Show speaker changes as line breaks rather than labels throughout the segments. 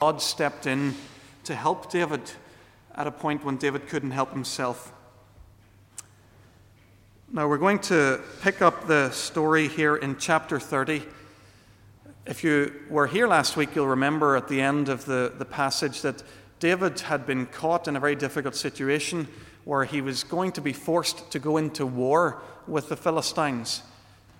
God stepped in to help David at a point when David couldn't help himself. Now, we're going to pick up the story here in chapter 30. If you were here last week, you'll remember at the end of the, the passage that David had been caught in a very difficult situation where he was going to be forced to go into war with the Philistines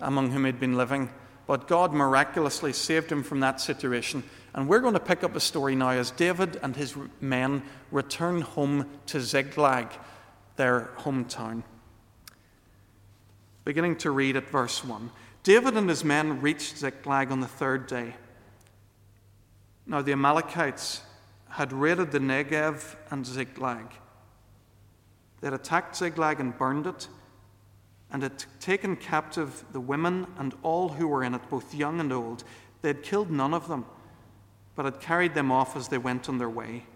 among whom he'd been living. But God miraculously saved him from that situation. And we're going to pick up a story now as David and his men return home to Ziklag, their hometown. Beginning to read at verse 1. David and his men reached Ziklag on the third day. Now the Amalekites had raided the Negev and Ziklag. They had attacked Ziklag and burned it, and had taken captive the women and all who were in it, both young and old. They had killed none of them, but had carried them off as they went on their way.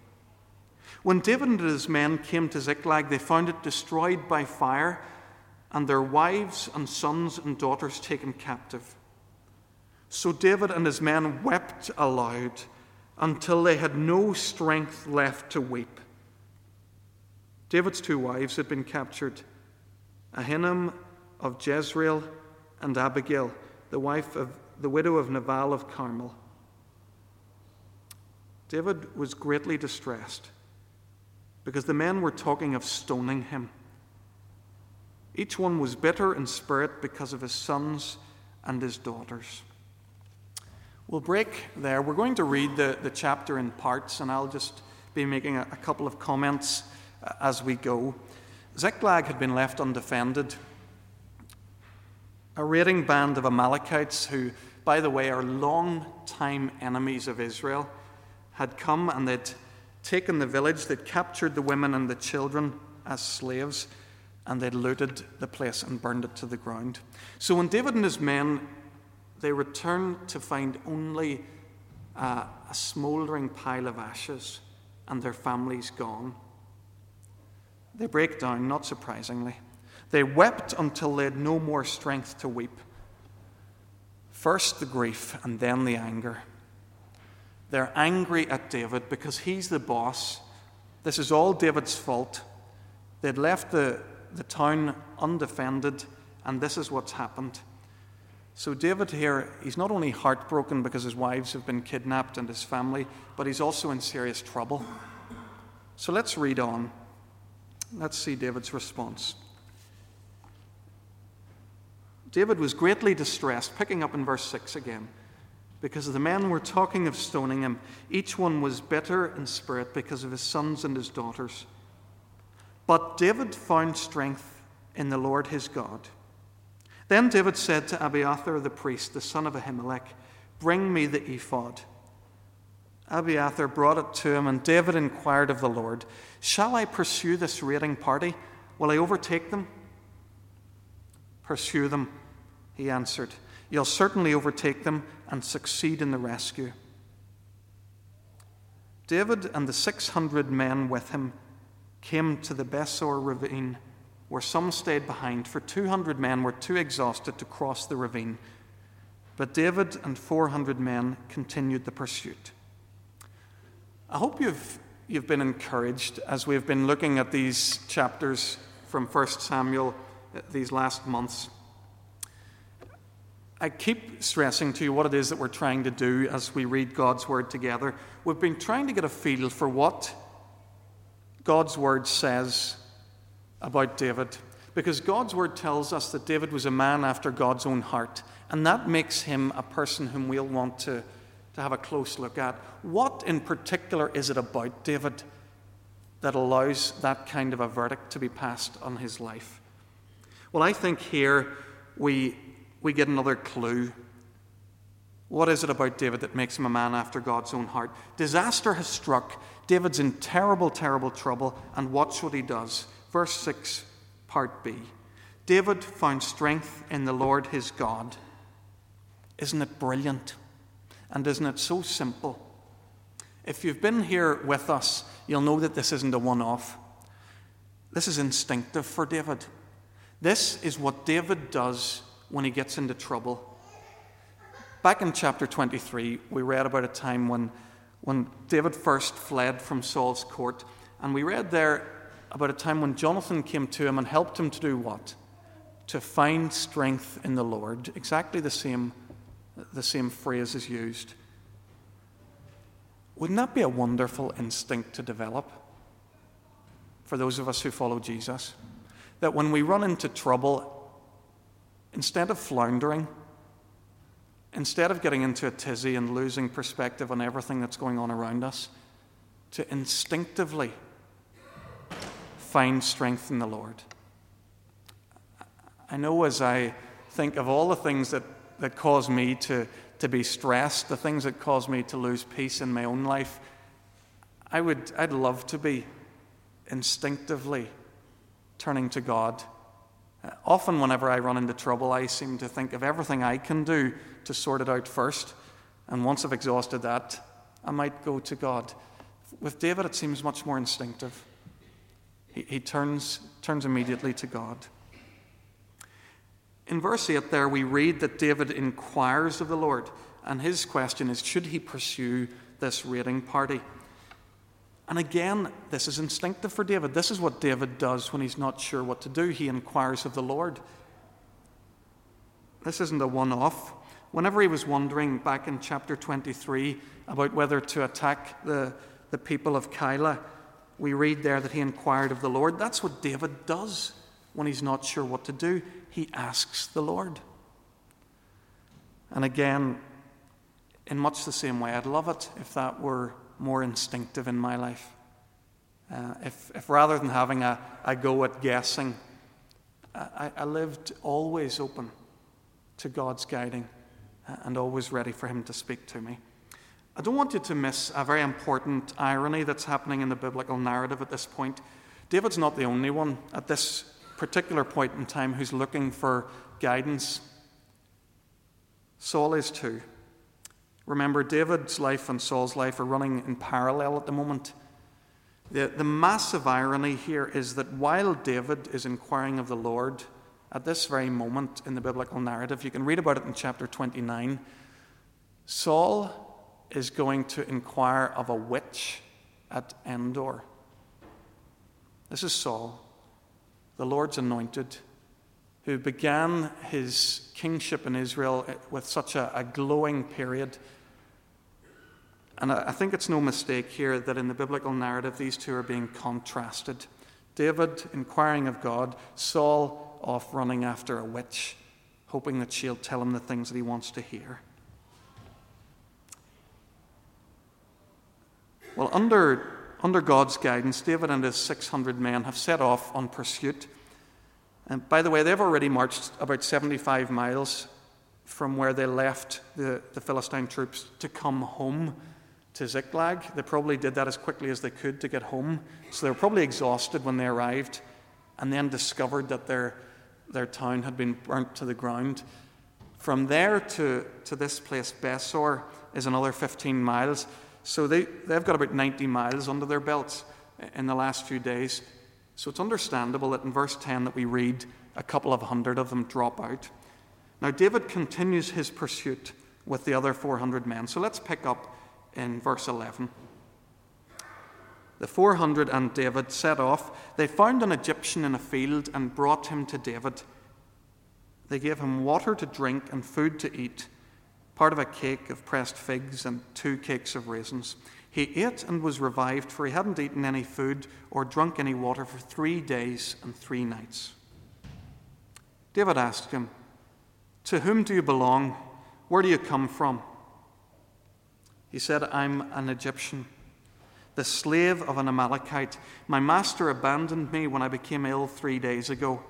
When David and his men came to Ziklag, they found it destroyed by fire, and their wives and sons and daughters taken captive. So David and his men wept aloud until they had no strength left to weep. David's two wives had been captured Ahinoam of Jezreel and Abigail, the wife of the widow of Nabal of Carmel. David was greatly distressed because the men were talking of stoning him. Each one was bitter in spirit because of his sons and his daughters. We'll break there. We're going to read the, the chapter in parts, and I'll just be making a, a couple of comments uh, as we go. Ziklag had been left undefended. A raiding band of Amalekites, who, by the way, are long-time enemies of Israel, had come and they'd taken the village, they'd captured the women and the children as slaves, and they'd looted the place and burned it to the ground. So when David and his men they returned to find only uh, a smouldering pile of ashes and their families gone. They break down, not surprisingly. They wept until they had no more strength to weep. First the grief and then the anger. They're angry at David because he's the boss. This is all David's fault. They'd left the, the town undefended, and this is what's happened. So, David here, he's not only heartbroken because his wives have been kidnapped and his family, but he's also in serious trouble. So, let's read on. Let's see David's response. David was greatly distressed, picking up in verse 6 again, because the men were talking of stoning him. Each one was bitter in spirit because of his sons and his daughters. But David found strength in the Lord his God. Then David said to Abiathar the priest, the son of Ahimelech, Bring me the ephod. Abiathar brought it to him, and David inquired of the Lord, Shall I pursue this raiding party? Will I overtake them? Pursue them, he answered. You'll certainly overtake them and succeed in the rescue. David and the 600 men with him came to the Besor ravine, where some stayed behind, for 200 men were too exhausted to cross the ravine. But David and 400 men continued the pursuit. I hope you've, you've been encouraged as we've been looking at these chapters from 1 Samuel uh, these last months. I keep stressing to you what it is that we're trying to do as we read God's Word together. We've been trying to get a feel for what God's Word says about David. Because God's Word tells us that David was a man after God's own heart, and that makes him a person whom we'll want to to have a close look at. What in particular is it about David that allows that kind of a verdict to be passed on his life? Well, I think here we, we get another clue. What is it about David that makes him a man after God's own heart? Disaster has struck. David's in terrible, terrible trouble, and watch what he does. Verse 6, part B. David found strength in the Lord his God. Isn't it brilliant? And isn't it so simple? If you've been here with us, you'll know that this isn't a one off. This is instinctive for David. This is what David does when he gets into trouble. Back in chapter 23, we read about a time when, when David first fled from Saul's court. And we read there about a time when Jonathan came to him and helped him to do what? To find strength in the Lord. Exactly the same, the same phrase is used. Wouldn't that be a wonderful instinct to develop for those of us who follow Jesus? That when we run into trouble, instead of floundering, instead of getting into a tizzy and losing perspective on everything that's going on around us, to instinctively find strength in the Lord. I know as I think of all the things that, that cause me to to be stressed, the things that cause me to lose peace in my own life, I would, I'd love to be instinctively turning to God. Uh, often, whenever I run into trouble, I seem to think of everything I can do to sort it out first. And once I've exhausted that, I might go to God. With David, it seems much more instinctive. He, he turns, turns immediately to God. In verse 8, there we read that David inquires of the Lord, and his question is should he pursue this raiding party? And again, this is instinctive for David. This is what David does when he's not sure what to do. He inquires of the Lord. This isn't a one off. Whenever he was wondering back in chapter 23 about whether to attack the, the people of Keilah, we read there that he inquired of the Lord. That's what David does when he's not sure what to do he asks the Lord. And again, in much the same way, I'd love it if that were more instinctive in my life. Uh, if, if rather than having a, a go at guessing, I, I lived always open to God's guiding uh, and always ready for Him to speak to me. I don't want you to miss a very important irony that's happening in the biblical narrative at this point. David's not the only one at this particular point in time who's looking for guidance. Saul is too. Remember, David's life and Saul's life are running in parallel at the moment. The, the massive irony here is that while David is inquiring of the Lord at this very moment in the biblical narrative, you can read about it in chapter 29, Saul is going to inquire of a witch at Endor. This is Saul the Lord's anointed, who began his kingship in Israel with such a, a glowing period. And I, I think it's no mistake here that in the biblical narrative, these two are being contrasted. David inquiring of God, Saul off running after a witch, hoping that she'll tell him the things that he wants to hear. Well, under under God's guidance, David and his 600 men have set off on pursuit. And by the way, they've already marched about 75 miles from where they left the, the Philistine troops to come home to Ziklag. They probably did that as quickly as they could to get home. So they were probably exhausted when they arrived and then discovered that their, their town had been burnt to the ground. From there to, to this place, Besor, is another 15 miles. So they, they've got about 90 miles under their belts in the last few days. So it's understandable that in verse 10 that we read a couple of hundred of them drop out. Now David continues his pursuit with the other 400 men. So let's pick up in verse 11. The 400 and David set off. They found an Egyptian in a field and brought him to David. They gave him water to drink and food to eat part of a cake of pressed figs and two cakes of raisins. He ate and was revived, for he hadn't eaten any food or drunk any water for three days and three nights. David asked him, To whom do you belong? Where do you come from? He said, I'm an Egyptian, the slave of an Amalekite. My master abandoned me when I became ill three days ago.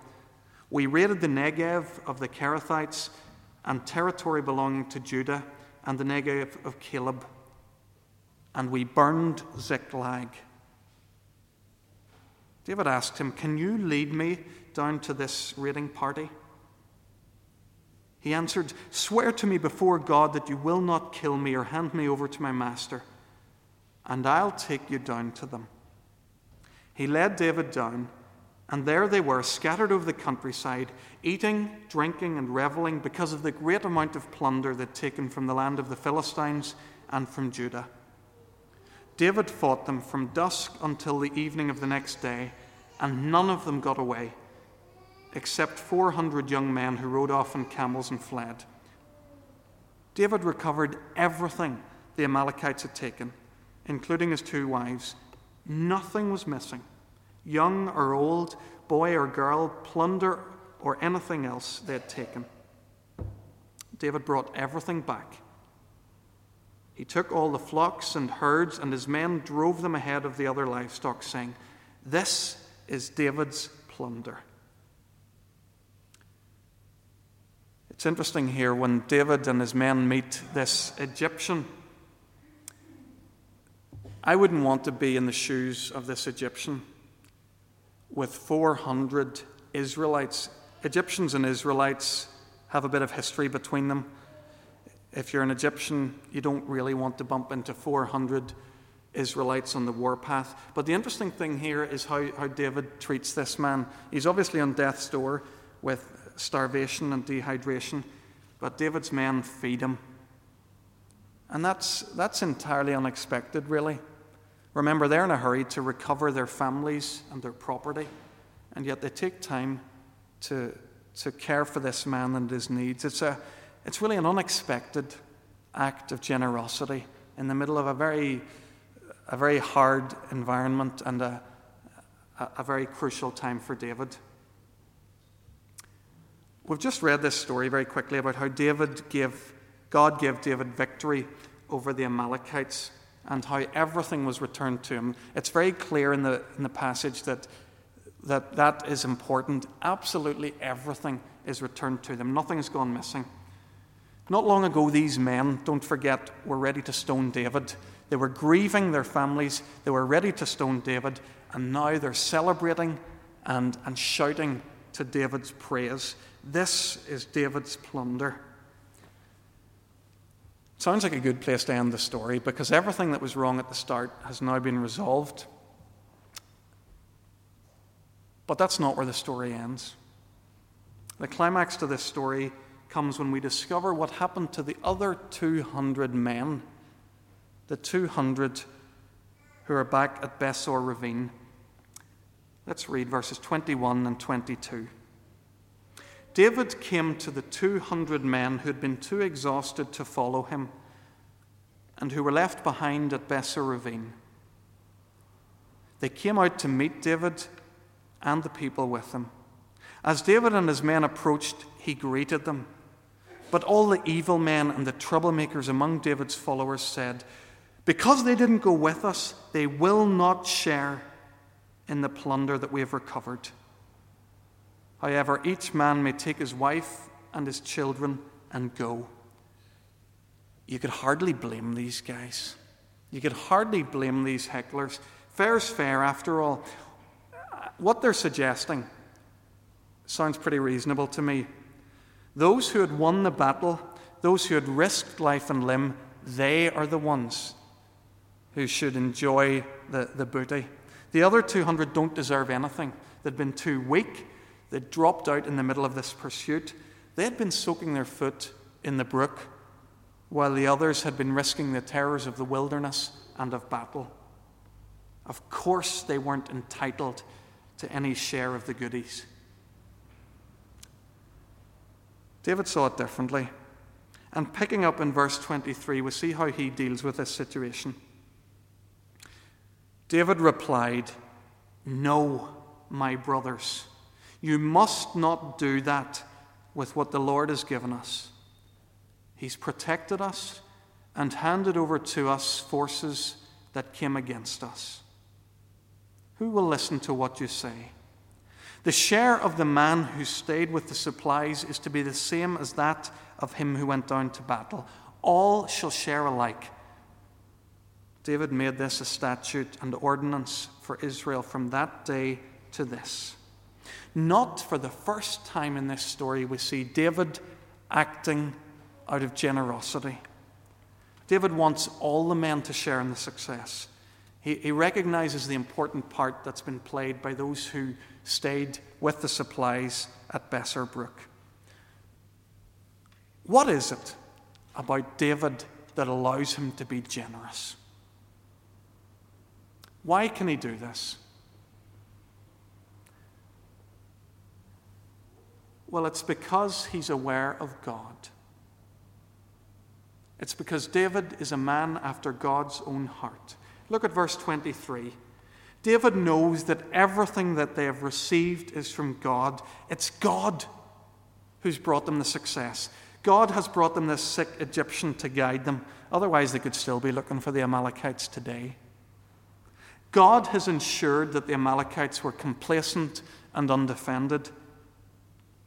We raided the Negev of the Kerethites and territory belonging to Judah and the Negev of Caleb. And we burned Ziklag. David asked him, Can you lead me down to this raiding party? He answered, Swear to me before God that you will not kill me or hand me over to my master, and I'll take you down to them. He led David down and there they were, scattered over the countryside, eating, drinking, and reveling because of the great amount of plunder they'd taken from the land of the Philistines and from Judah. David fought them from dusk until the evening of the next day, and none of them got away, except 400 young men who rode off on camels and fled. David recovered everything the Amalekites had taken, including his two wives. Nothing was missing. Young or old, boy or girl, plunder or anything else they had taken. David brought everything back. He took all the flocks and herds, and his men drove them ahead of the other livestock, saying, This is David's plunder. It's interesting here when David and his men meet this Egyptian. I wouldn't want to be in the shoes of this Egyptian with 400 Israelites. Egyptians and Israelites have a bit of history between them. If you're an Egyptian, you don't really want to bump into 400 Israelites on the warpath. But the interesting thing here is how, how David treats this man. He's obviously on death's door with starvation and dehydration, but David's men feed him. And that's, that's entirely unexpected, really. Remember, they're in a hurry to recover their families and their property, and yet they take time to, to care for this man and his needs. It's, a, it's really an unexpected act of generosity in the middle of a very, a very hard environment and a, a, very crucial time for David. We've just read this story very quickly about how David gave, God gave David victory over the Amalekites and how everything was returned to him. It's very clear in the, in the passage that, that that is important. Absolutely everything is returned to them, nothing has gone missing. Not long ago, these men, don't forget, were ready to stone David. They were grieving their families, they were ready to stone David, and now they're celebrating and, and shouting to David's praise. This is David's plunder. Sounds like a good place to end the story because everything that was wrong at the start has now been resolved. But that's not where the story ends. The climax to this story comes when we discover what happened to the other 200 men, the 200 who are back at Besor Ravine. Let's read verses 21 and 22. David came to the 200 men who had been too exhausted to follow him and who were left behind at Besor Ravine. They came out to meet David and the people with him. As David and his men approached, he greeted them. But all the evil men and the troublemakers among David's followers said, Because they didn't go with us, they will not share in the plunder that we have recovered. However, each man may take his wife and his children and go. You could hardly blame these guys. You could hardly blame these hecklers. Fair's fair, after all. What they're suggesting sounds pretty reasonable to me. Those who had won the battle, those who had risked life and limb, they are the ones who should enjoy the, the booty. The other 200 don't deserve anything. They've been too weak, they dropped out in the middle of this pursuit. They had been soaking their foot in the brook, while the others had been risking the terrors of the wilderness and of battle. Of course, they weren't entitled to any share of the goodies. David saw it differently. And picking up in verse 23, we see how he deals with this situation. David replied, No, my brothers. You must not do that with what the Lord has given us. He's protected us and handed over to us forces that came against us. Who will listen to what you say? The share of the man who stayed with the supplies is to be the same as that of him who went down to battle. All shall share alike. David made this a statute and ordinance for Israel from that day to this. Not for the first time in this story, we see David acting out of generosity. David wants all the men to share in the success. He, he, recognizes the important part that's been played by those who stayed with the supplies at Besor Brook. What is it about David that allows him to be generous? Why can he do this? Well, it's because he's aware of God. It's because David is a man after God's own heart. Look at verse 23. David knows that everything that they have received is from God. It's God who's brought them the success. God has brought them this sick Egyptian to guide them. Otherwise, they could still be looking for the Amalekites today. God has ensured that the Amalekites were complacent and undefended.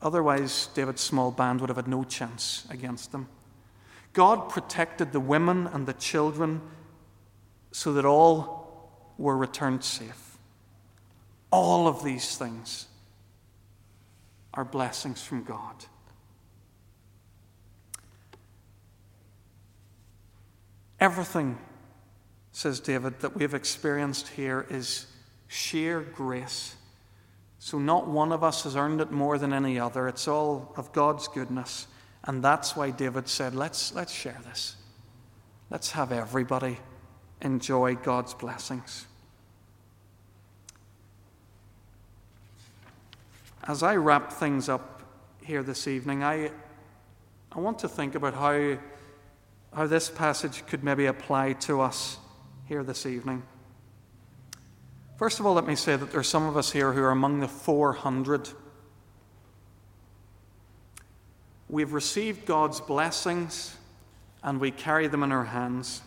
Otherwise, David's small band would have had no chance against them. God protected the women and the children so that all were returned safe. All of these things are blessings from God. Everything, says David, that we have experienced here is sheer grace. So, not one of us has earned it more than any other. It's all of God's goodness. And that's why David said, let's, let's share this. Let's have everybody enjoy God's blessings. As I wrap things up here this evening, I, I want to think about how how this passage could maybe apply to us here this evening. First of all, let me say that there are some of us here who are among the 400. We've received God's blessings and we carry them in our hands.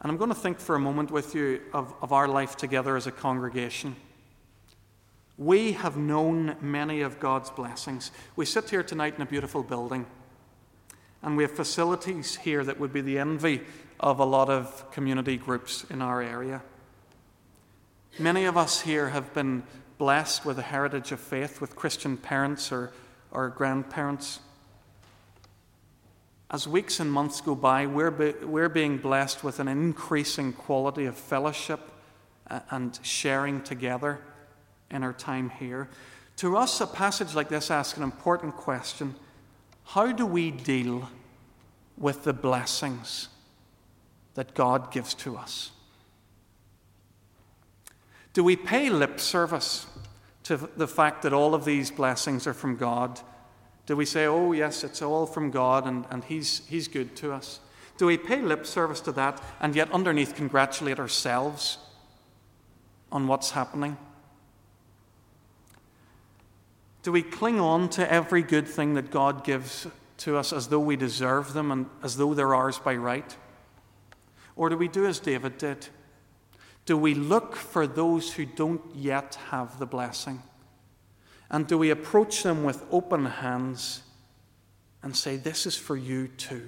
And I'm going to think for a moment with you of, of our life together as a congregation. We have known many of God's blessings. We sit here tonight in a beautiful building. And we have facilities here that would be the envy of a lot of community groups in our area. Many of us here have been blessed with a heritage of faith with Christian parents or, or grandparents. As weeks and months go by, we're, be, we're being blessed with an increasing quality of fellowship uh, and sharing together in our time here. To us, a passage like this asks an important question how do we deal with the blessings that God gives to us? Do we pay lip service to the fact that all of these blessings are from God? Do we say, oh, yes, it's all from God and, and he's, he's good to us? Do we pay lip service to that and yet underneath congratulate ourselves on what's happening? Do we cling on to every good thing that God gives to us as though we deserve them and as though they're ours by right? Or do we do as David did? Do we look for those who don't yet have the blessing? And do we approach them with open hands and say, This is for you too?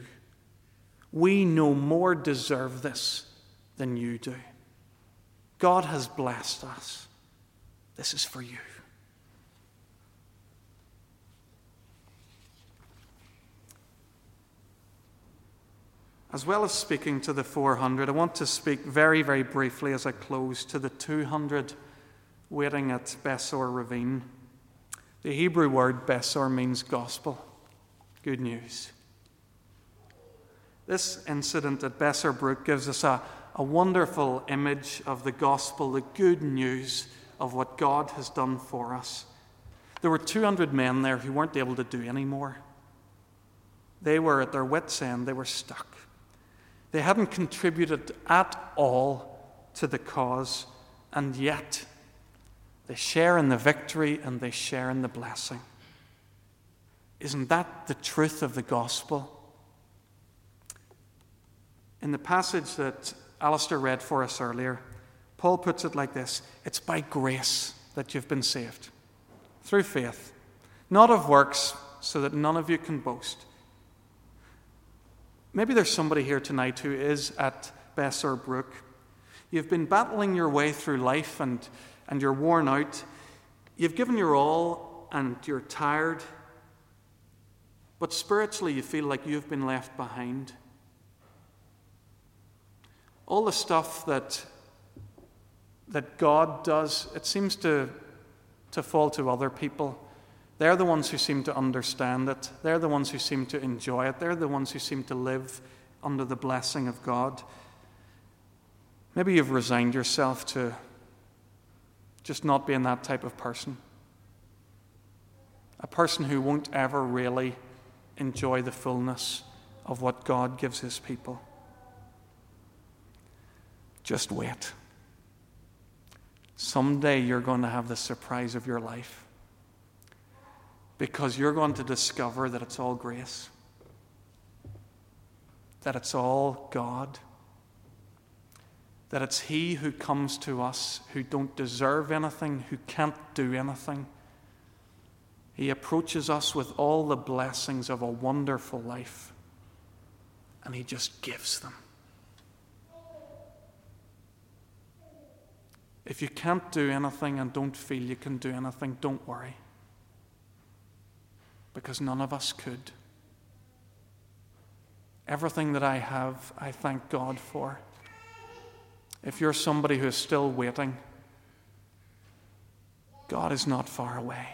We no more deserve this than you do. God has blessed us. This is for you. As well as speaking to the 400, I want to speak very, very briefly as I close to the 200 waiting at Besor Ravine. The Hebrew word Besor means gospel, good news. This incident at Besor Brook gives us a, a wonderful image of the gospel, the good news of what God has done for us. There were 200 men there who weren't able to do any more. They were at their wits' end, they were stuck. They hadn't contributed at all to the cause, and yet they share in the victory and they share in the blessing. Isn't that the truth of the gospel? In the passage that Alistair read for us earlier, Paul puts it like this It's by grace that you've been saved, through faith, not of works, so that none of you can boast. Maybe there's somebody here tonight who is at Besor Brook. You've been battling your way through life and, and you're worn out. You've given your all and you're tired. But spiritually, you feel like you've been left behind. All the stuff that, that God does, it seems to, to fall to other people. They're the ones who seem to understand it. They're the ones who seem to enjoy it. They're the ones who seem to live under the blessing of God. Maybe you've resigned yourself to just not being that type of person. A person who won't ever really enjoy the fullness of what God gives his people. Just wait. Someday you're going to have the surprise of your life because you're going to discover that it's all grace, that it's all God, that it's He who comes to us who don't deserve anything, who can't do anything. He approaches us with all the blessings of a wonderful life, and He just gives them. If you can't do anything and don't feel you can do anything, don't worry. Because none of us could. Everything that I have, I thank God for. If you're somebody who is still waiting, God is not far away.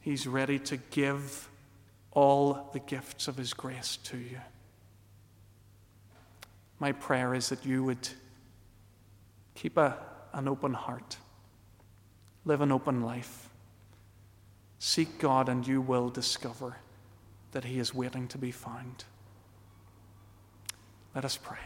He's ready to give all the gifts of His grace to you. My prayer is that you would keep a, an open heart, live an open life, seek God, and you will discover that He is waiting to be found. Let us pray.